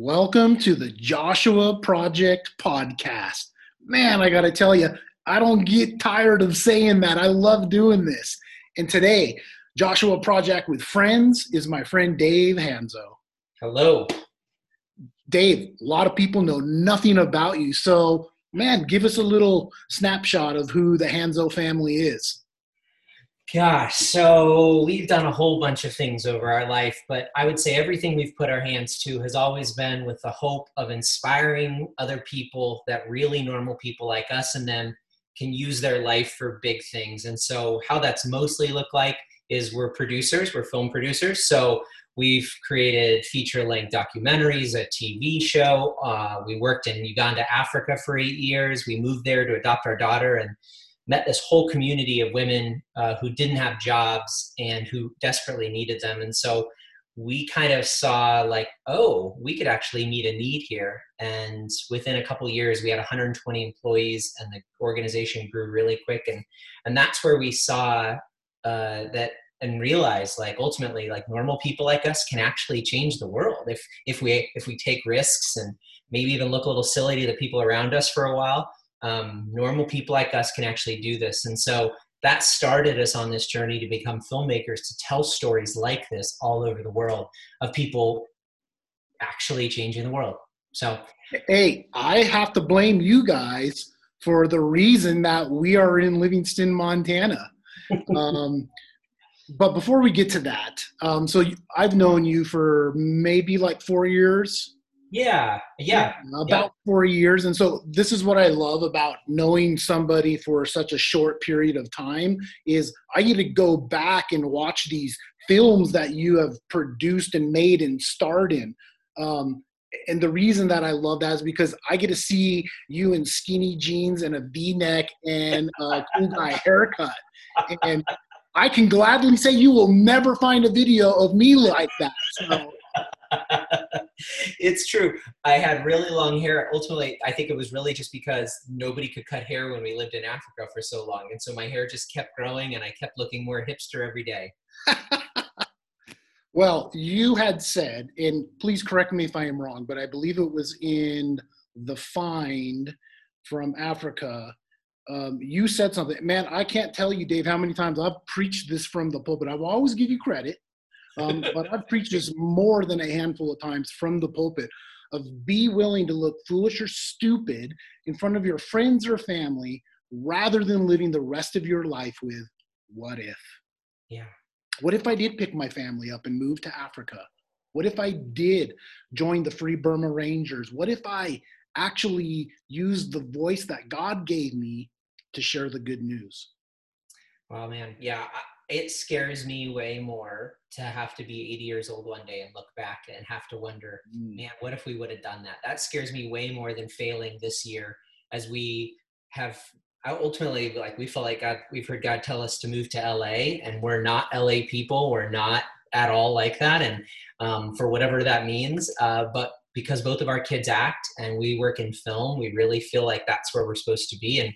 Welcome to the Joshua Project podcast. Man, I got to tell you, I don't get tired of saying that. I love doing this. And today, Joshua Project with Friends is my friend Dave Hansow. Hello. Dave, a lot of people know nothing about you. So, man, give us a little snapshot of who the Hansow family is. Gosh, so we've done a whole bunch of things over our life, but I would say everything we've put our hands to has always been with the hope of inspiring other people that really normal people like us and them can use their life for big things. And so, how that's mostly looked like is we're producers, we're film producers. So, we've created feature length documentaries, a TV show. Uh, we worked in Uganda, Africa for eight years. We moved there to adopt our daughter and met this whole community of women uh, who didn't have jobs and who desperately needed them. And so we kind of saw like, oh, we could actually meet a need here. And within a couple years, we had 120 employees, and the organization grew really quick. And and that's where we saw uh, that and realized like ultimately like normal people like us can actually change the world if if we if we take risks and maybe even look a little silly to the people around us for a while um, normal people like us can actually do this. And so that started us on this journey to become filmmakers to tell stories like this all over the world of people actually changing the world. So, hey, I have to blame you guys for the reason that we are in Livingston, Montana. um, but before we get to that, um, so I've known you for maybe like four years. Yeah, yeah. About yeah. four years. And so this is what I love about knowing somebody for such a short period of time is I get to go back and watch these films that you have produced and made and starred in. Um, and the reason that I love that is because I get to see you in skinny jeans and a V-neck and a cool guy haircut. And I can gladly say you will never find a video of me like that. So it's true. I had really long hair. Ultimately, I think it was really just because nobody could cut hair when we lived in Africa for so long. And so my hair just kept growing and I kept looking more hipster every day. well, you had said, and please correct me if I am wrong, but I believe it was in The Find from Africa. Um, you said something, man. I can't tell you, Dave, how many times I've preached this from the pulpit. I will always give you credit um, but I've preached this more than a handful of times from the pulpit of be willing to look foolish or stupid in front of your friends or family rather than living the rest of your life with what if? Yeah. What if I did pick my family up and move to Africa? What if I did join the Free Burma Rangers? What if I actually used the voice that God gave me to share the good news? Well, man, yeah, it scares me way more to have to be 80 years old one day and look back and have to wonder, mm. man, what if we would have done that? That scares me way more than failing this year as we have ultimately like we feel like God, we've heard God tell us to move to LA and we're not LA people. We're not at all like that. And um, for whatever that means, uh, but because both of our kids act and we work in film, we really feel like that's where we're supposed to be. And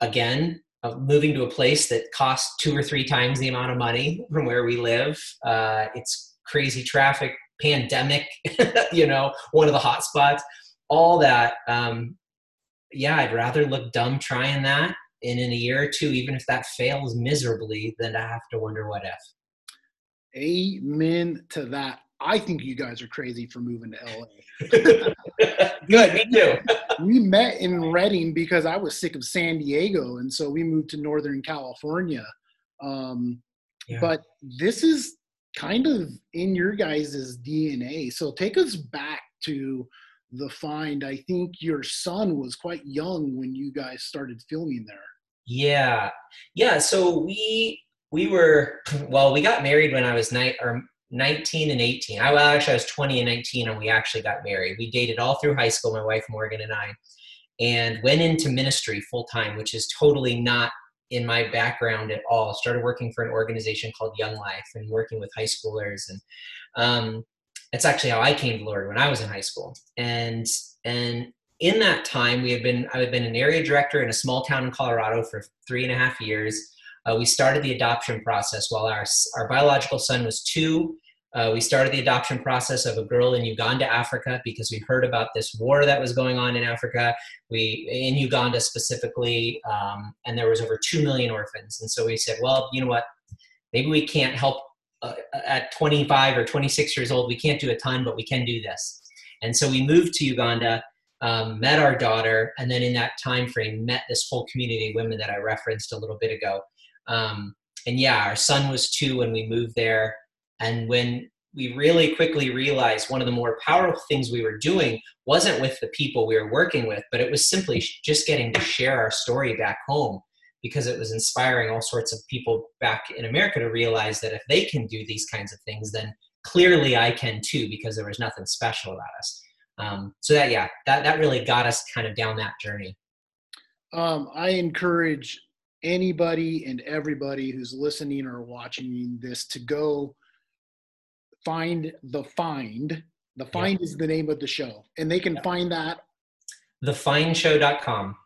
again, of moving to a place that costs two or three times the amount of money from where we live. Uh, it's crazy traffic, pandemic, you know, one of the hot spots, all that. Um, yeah, I'd rather look dumb trying that and in a year or two, even if that fails miserably, than to have to wonder what if. Amen to that. I think you guys are crazy for moving to LA. Good, me too. we met in Redding because I was sick of San Diego, and so we moved to Northern California. Um, yeah. But this is kind of in your guys' DNA. So take us back to the find. I think your son was quite young when you guys started filming there. Yeah, yeah. So we we were well, we got married when I was nine or 19 and 18. I well, actually I was 20 and 19 and we actually got married. We dated all through high school, my wife Morgan and I, and went into ministry full time, which is totally not in my background at all. Started working for an organization called Young Life and working with high schoolers, and um, that's actually how I came to Lord when I was in high school. And and in that time, we had been I had been an area director in a small town in Colorado for three and a half years. Uh, we started the adoption process while our, our biological son was two. Uh, we started the adoption process of a girl in Uganda, Africa, because we heard about this war that was going on in Africa. We in Uganda specifically, um, and there was over two million orphans. And so we said, well, you know what? Maybe we can't help uh, at 25 or 26 years old. We can't do a ton, but we can do this. And so we moved to Uganda, um, met our daughter, and then in that time frame, met this whole community of women that I referenced a little bit ago. Um, and yeah, our son was two when we moved there and when we really quickly realized one of the more powerful things we were doing wasn't with the people we were working with, but it was simply just getting to share our story back home because it was inspiring all sorts of people back in America to realize that if they can do these kinds of things, then clearly I can too, because there was nothing special about us. Um, so that, yeah, that, that really got us kind of down that journey. Um, I encourage anybody and everybody who's listening or watching this to go find the find. The find yeah. is the name of the show, and they can yeah. find that thefindshow.com.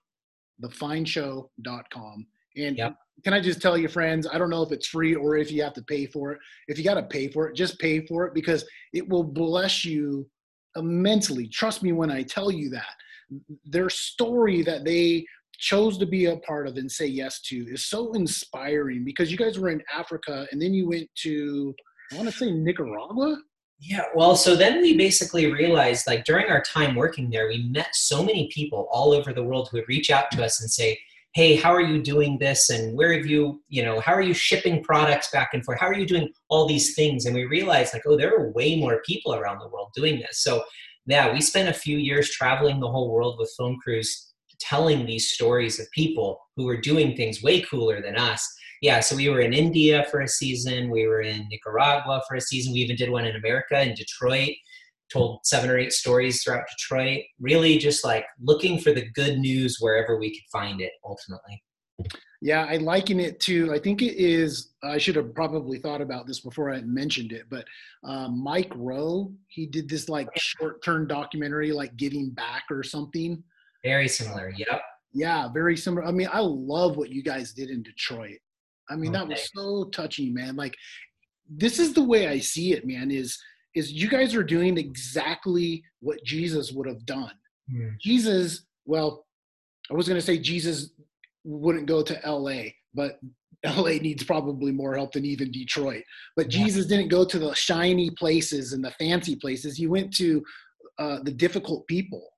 Thefindshow.com. And yep. can I just tell you, friends, I don't know if it's free or if you have to pay for it. If you got to pay for it, just pay for it because it will bless you immensely. Trust me when I tell you that. Their story that they chose to be a part of and say yes to is so inspiring because you guys were in Africa and then you went to I want to say Nicaragua. Yeah, well, so then we basically realized, like during our time working there, we met so many people all over the world who would reach out to us and say, "Hey, how are you doing this? And where have you, you know, how are you shipping products back and forth? How are you doing all these things?" And we realized, like, oh, there are way more people around the world doing this. So, yeah, we spent a few years traveling the whole world with film crews, telling these stories of people who were doing things way cooler than us yeah, so we were in India for a season. We were in Nicaragua for a season. We even did one in America in Detroit. Told seven or eight stories throughout Detroit. Really, just like looking for the good news wherever we could find it. Ultimately. Yeah, I liken it to. I think it is. I should have probably thought about this before I mentioned it, but um, Mike Rowe, he did this like short-term documentary, like Giving Back or something. Very similar. Yep. Yeah, very similar. I mean, I love what you guys did in Detroit. I mean, that was so touching, man. Like, this is the way I see it, man. Is is you guys are doing exactly what Jesus would have done. Mm. Jesus, well, I was going to say Jesus wouldn't go to L.A., but LA needs probably more help than even Detroit. But yeah. Jesus didn't go to the shiny places and the fancy places. He went to uh, the difficult people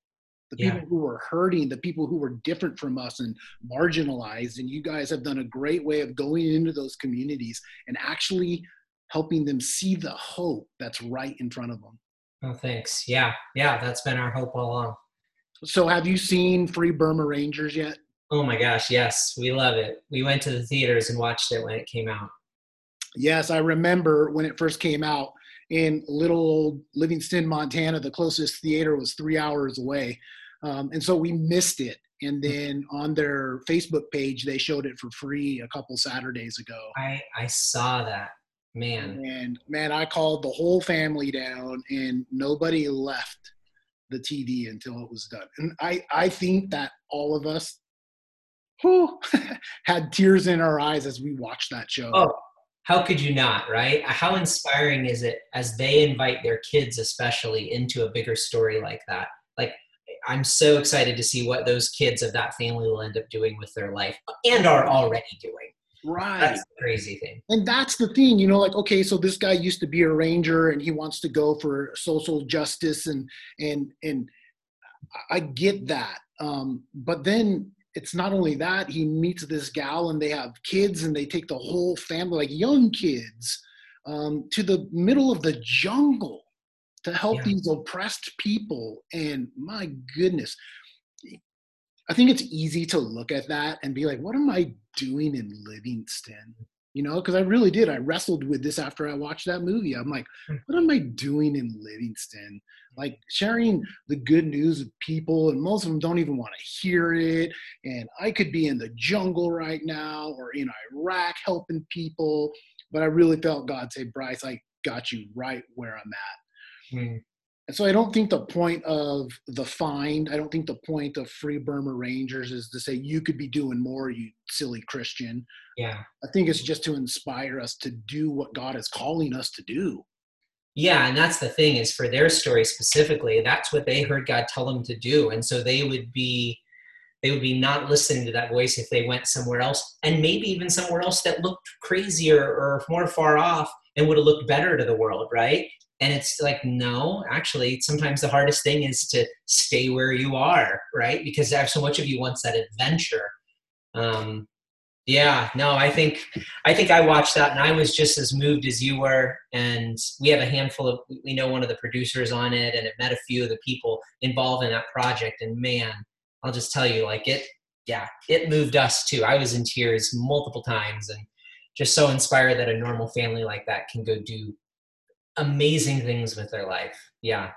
the yeah. people who were hurting, the people who were different from us and marginalized. And you guys have done a great way of going into those communities and actually helping them see the hope that's right in front of them. Oh, thanks. Yeah, yeah, that's been our hope all along. So, have you seen Free Burma Rangers yet? Oh my gosh, yes, we love it. We went to the theaters and watched it when it came out. Yes, I remember when it first came out in little old Livingston, Montana. The closest theater was three hours away. Um, and so we missed it. And hmm. then on their Facebook page, they showed it for free a couple Saturdays ago. I, I saw that. Man. And man, I called the whole family down and nobody left the TV until it was done. And I, I think that all of us whew, had tears in our eyes as we watched that show. Oh, how could you not, right? How inspiring is it as they invite their kids, especially, into a bigger story like that? Like, I'm so excited to see what those kids of that family will end up doing with their life and are already doing. Right. That's the crazy thing. And that's the thing, you know, like, okay, so this guy used to be a ranger and he wants to go for social justice and and and I get that. Um, but then it's not only that he meets this gal and they have kids and they take the whole family like young kids um, to the middle of the jungle to help yeah. these oppressed people and my goodness i think it's easy to look at that and be like what am i doing in livingston you know because i really did. I wrestled with this after i watched that movie. I'm like hmm. what am i doing in livingston? Like sharing the good news of people and most of them don't even want to hear it and i could be in the jungle right now or in iraq helping people but i really felt god say bryce i got you right where i'm at. Mm. And so I don't think the point of the find, I don't think the point of Free Burma Rangers is to say you could be doing more, you silly Christian. Yeah. I think it's just to inspire us to do what God is calling us to do. Yeah, and that's the thing is for their story specifically, that's what they heard God tell them to do, and so they would be they would be not listening to that voice if they went somewhere else, and maybe even somewhere else that looked crazier or more far off and would have looked better to the world, right? And it's like, no, actually, sometimes the hardest thing is to stay where you are, right? Because so much of you wants that adventure. Um, yeah, no, I think I think I watched that and I was just as moved as you were. And we have a handful of we know one of the producers on it and it met a few of the people involved in that project. And man, I'll just tell you, like it, yeah, it moved us too. I was in tears multiple times and just so inspired that a normal family like that can go do amazing things with their life. Yeah.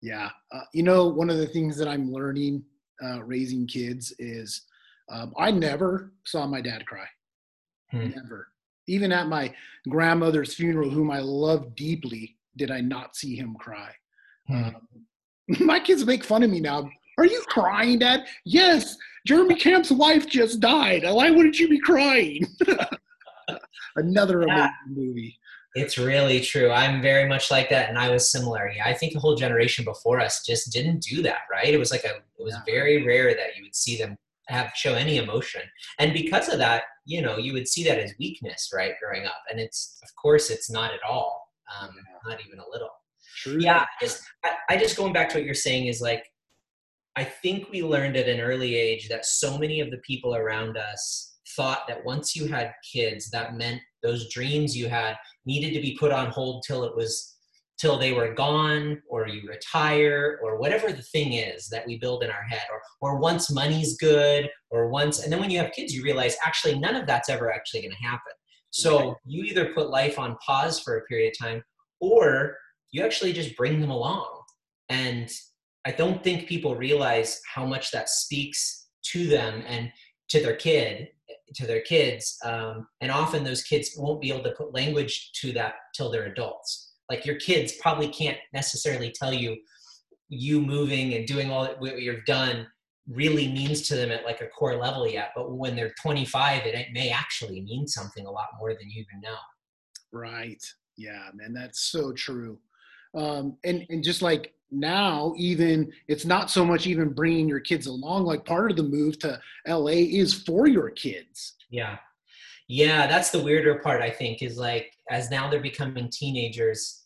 Yeah. Uh, you know, one of the things that I'm learning uh, raising kids is um, I never saw my dad cry. Hmm. Never. Even at my grandmother's funeral, whom I love deeply, did I not see him cry. Hmm. Um, my kids make fun of me now. Are you crying, Dad? Yes. Jeremy Camp's wife just died. Why wouldn't you be crying? Another yeah. amazing movie. It's really true. I'm very much like that, and I was similar. Yeah, I think the whole generation before us just didn't do that. Right? It was like a. It was very rare that you would see them have show any emotion and because of that you know you would see that as weakness right growing up and it's of course it's not at all um, not even a little True. yeah just I, I just going back to what you're saying is like i think we learned at an early age that so many of the people around us thought that once you had kids that meant those dreams you had needed to be put on hold till it was till they were gone or you retire or whatever the thing is that we build in our head or or once money's good or once and then when you have kids you realize actually none of that's ever actually going to happen. So you either put life on pause for a period of time or you actually just bring them along. And i don't think people realize how much that speaks to them and to their kid to their kids um, and often those kids won't be able to put language to that till they're adults. Like your kids probably can't necessarily tell you you moving and doing all that what you've done really means to them at like a core level yet but when they're 25 it may actually mean something a lot more than you even know. Right. Yeah man that's so true. Um, and and just like now even it's not so much even bringing your kids along like part of the move to la is for your kids. Yeah. Yeah that's the weirder part i think is like as now they're becoming teenagers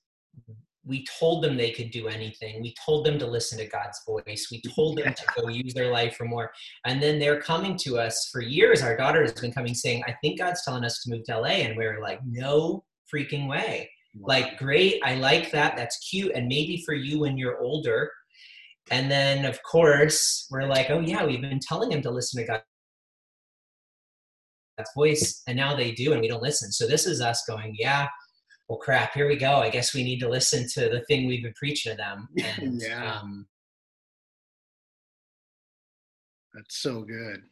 we told them they could do anything. We told them to listen to god's voice. We told them to go use their life for more. And then they're coming to us for years. Our daughter has been coming saying i think god's telling us to move to la and we we're like no freaking way. Like great i like that that's cute and maybe for you when you're older. And then of course we're like oh yeah we've been telling them to listen to god voice and now they do and we don't listen. So this is us going yeah well crap here we go. I guess we need to listen to the thing we've been preaching to them. And yeah. um, that's so good.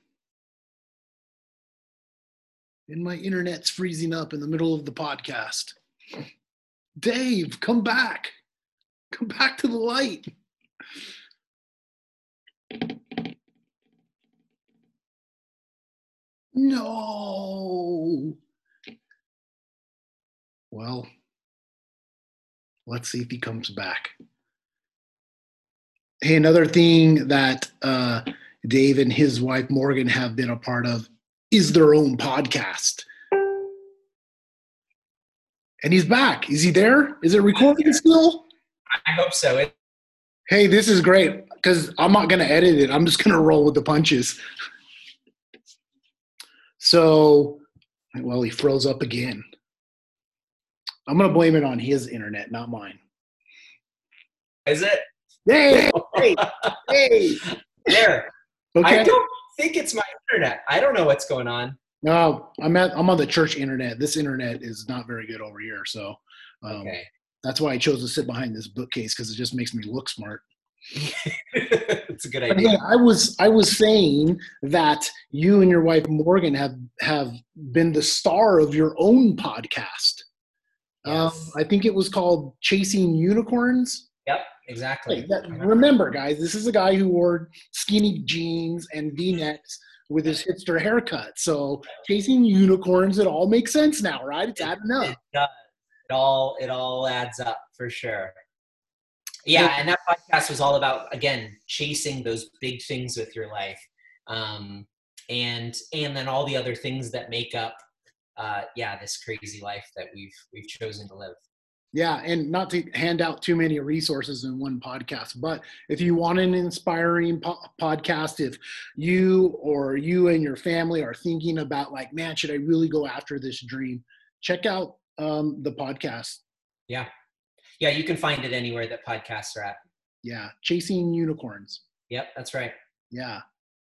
And my internet's freezing up in the middle of the podcast dave come back come back to the light No. Well, let's see if he comes back. Hey, another thing that uh, Dave and his wife Morgan have been a part of is their own podcast. And he's back. Is he there? Is it recording still? I hope so. Hey, this is great because I'm not going to edit it. I'm just going to roll with the punches. So, well, he froze up again. I'm going to blame it on his internet, not mine. Is it? Hey, hey, hey. There. Okay. I don't think it's my internet. I don't know what's going on. No, I'm at I'm on the church internet. This internet is not very good over here, so um, okay. that's why I chose to sit behind this bookcase because it just makes me look smart. it's a good idea. Yeah, I was I was saying that you and your wife Morgan have have been the star of your own podcast. Um, yes. Um, I think it was called Chasing Unicorns. Yep, exactly. that, remember, guys, this is a guy who wore skinny jeans and V-necks with his hipster haircut. So chasing unicorns, it all makes sense now, right? It's adding up. It does. it all it all adds up for sure yeah and that podcast was all about again chasing those big things with your life um, and and then all the other things that make up uh, yeah this crazy life that we've we've chosen to live yeah, and not to hand out too many resources in one podcast, but if you want an inspiring po- podcast, if you or you and your family are thinking about like, man, should I really go after this dream? Check out um, the podcast. Yeah, yeah, you can find it anywhere that podcasts are at. Yeah, chasing unicorns. Yep, that's right. Yeah,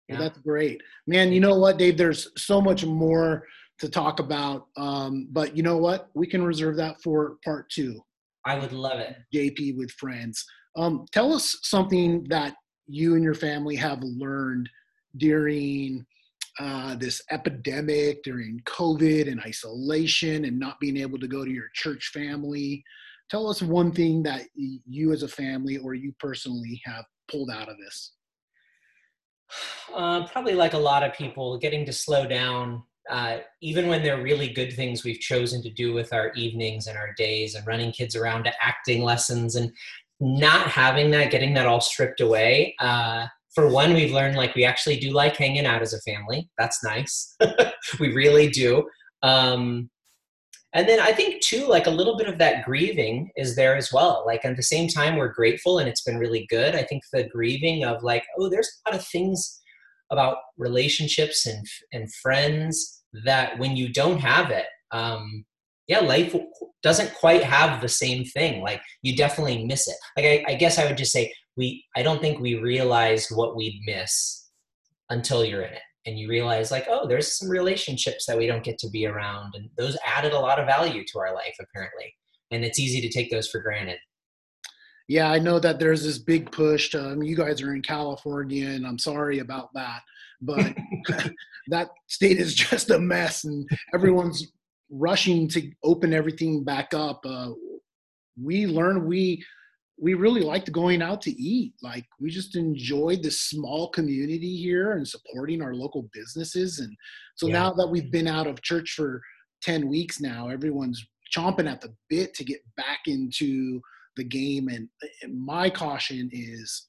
yeah. Well, that's great, man. You know what, Dave? There's so much more to talk about. Um, but you know what? We can reserve that for part two. I would love it. JP with friends. Um, tell us something that you and your family have learned during uh, this epidemic, during COVID and isolation, and not being able to go to your church family. Tell us one thing that you as a family or you personally have pulled out of this. Uh, probably like a lot of people, getting to slow down uh, even when they're really good things we've chosen to do with our evenings and our days and running kids around to acting lessons and not having that, getting that all stripped away. Uh, for one, we've learned like we actually do like hanging out as a family. That's nice. we really do. Um, and then I think too, like a little bit of that grieving is there as well. Like at the same time, we're grateful and it's been really good. I think the grieving of like, oh, there's a lot of things about relationships and and friends that when you don't have it um yeah life doesn't quite have the same thing. Like you definitely miss it. Like I, I guess i would just say we i don't think we realized what we'd miss until you're in it. And you realize like oh there's some relationships that we don't get to be around and those added a lot of value to our life apparently. And it's easy to take those for granted yeah, I know that there's this big push. To, I mean, you guys are in California, and I'm sorry about that, but that state is just a mess, and everyone's rushing to open everything back up. Uh, we learned we we really liked going out to eat. Like we just enjoyed this small community here and supporting our local businesses. And so yeah. now that we've been out of church for 10 weeks now, everyone's chomping at the bit to get back into the game. And, and my caution is,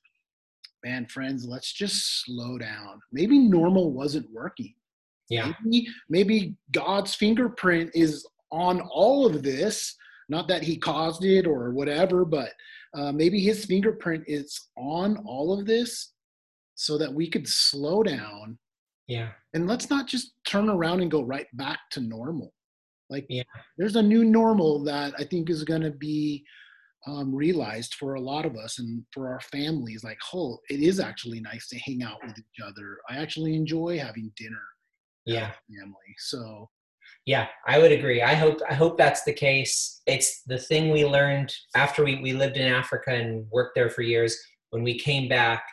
man, friends, let's just slow down. Maybe normal wasn't working. Yeah. Maybe, maybe God's fingerprint is on all of this. Not that he caused it or whatever, but uh, maybe his fingerprint is on all of this so that we could slow down. Yeah. And let's not just turn around and go right back to normal. Like, yeah. there's a new normal that I think is going to be um, realized for a lot of us and for our families like oh it is actually nice to hang out with each other. I actually enjoy having dinner yeah. family. So yeah i would agree. I hope i hope that's the case. It's the thing we learned after we, we lived in africa and worked there for years when we came back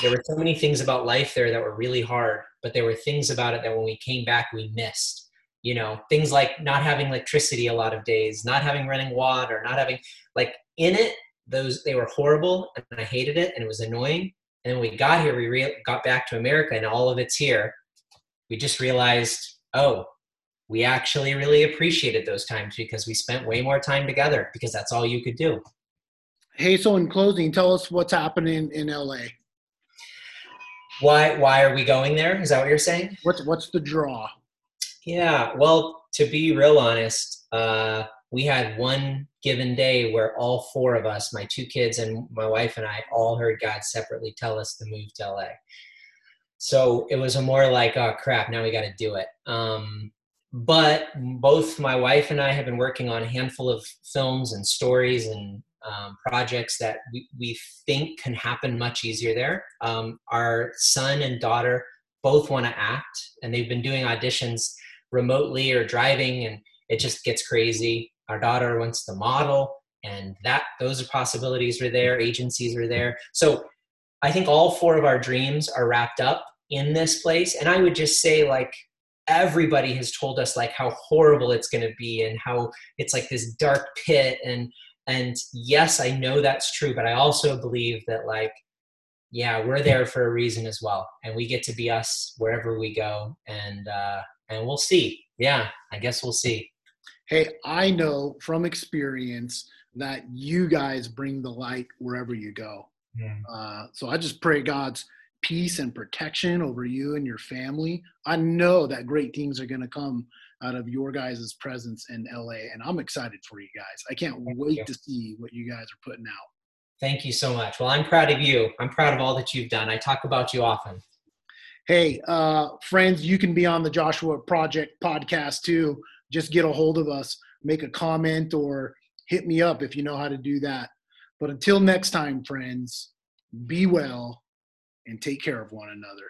there were so many things about life there that were really hard but there were things about it that when we came back we missed. You know things like not having electricity a lot of days not having running water not having like in it those they were horrible and i hated it and it was annoying. And then we got here we re- got back to america and all of it's here. We just realized oh we actually really appreciated those times because we spent way more time together because that's all you could do. Hey so in closing tell us what's happening in la why why are we going there? Is that what you're saying? What's what's the draw? Yeah well to be real honest uh we had one given day where all four of us, my two kids and my wife and I, all heard God separately tell us to move to LA. So it was a more like, oh crap, now we got to do it. Um, but both my wife and I have been working on a handful of films and stories and um, projects that we, we think can happen much easier there. Um, our son and daughter both want to act, and they've been doing auditions remotely or driving, and it just gets crazy our daughter wants to model and that those possibilities are there agencies are there. So i think all four of our dreams are wrapped up in this place and i would just say like everybody has told us like how horrible it's going to be and how it's like this dark pit and and yes i know that's true but i also believe that like yeah we're there for a reason as well and we get to be us wherever we go and uh and we'll see. Yeah i guess we'll see Hey, I know from experience that you guys bring the light wherever you go. Yeah. Uh, so I just pray God's peace and protection over you and your family. I know that great things are going to come out of your guys' presence in LA, and I'm excited for you guys. I can't Thank wait you. to see what you guys are putting out. Thank you so much. Well, I'm proud of you. I'm proud of all that you've done. I talk about you often. Hey, uh, friends, you can be on the Joshua Project podcast too. Just get a hold of us, make a comment, or hit me up if you know how to do that. But until next time, friends, be well and take care of one another.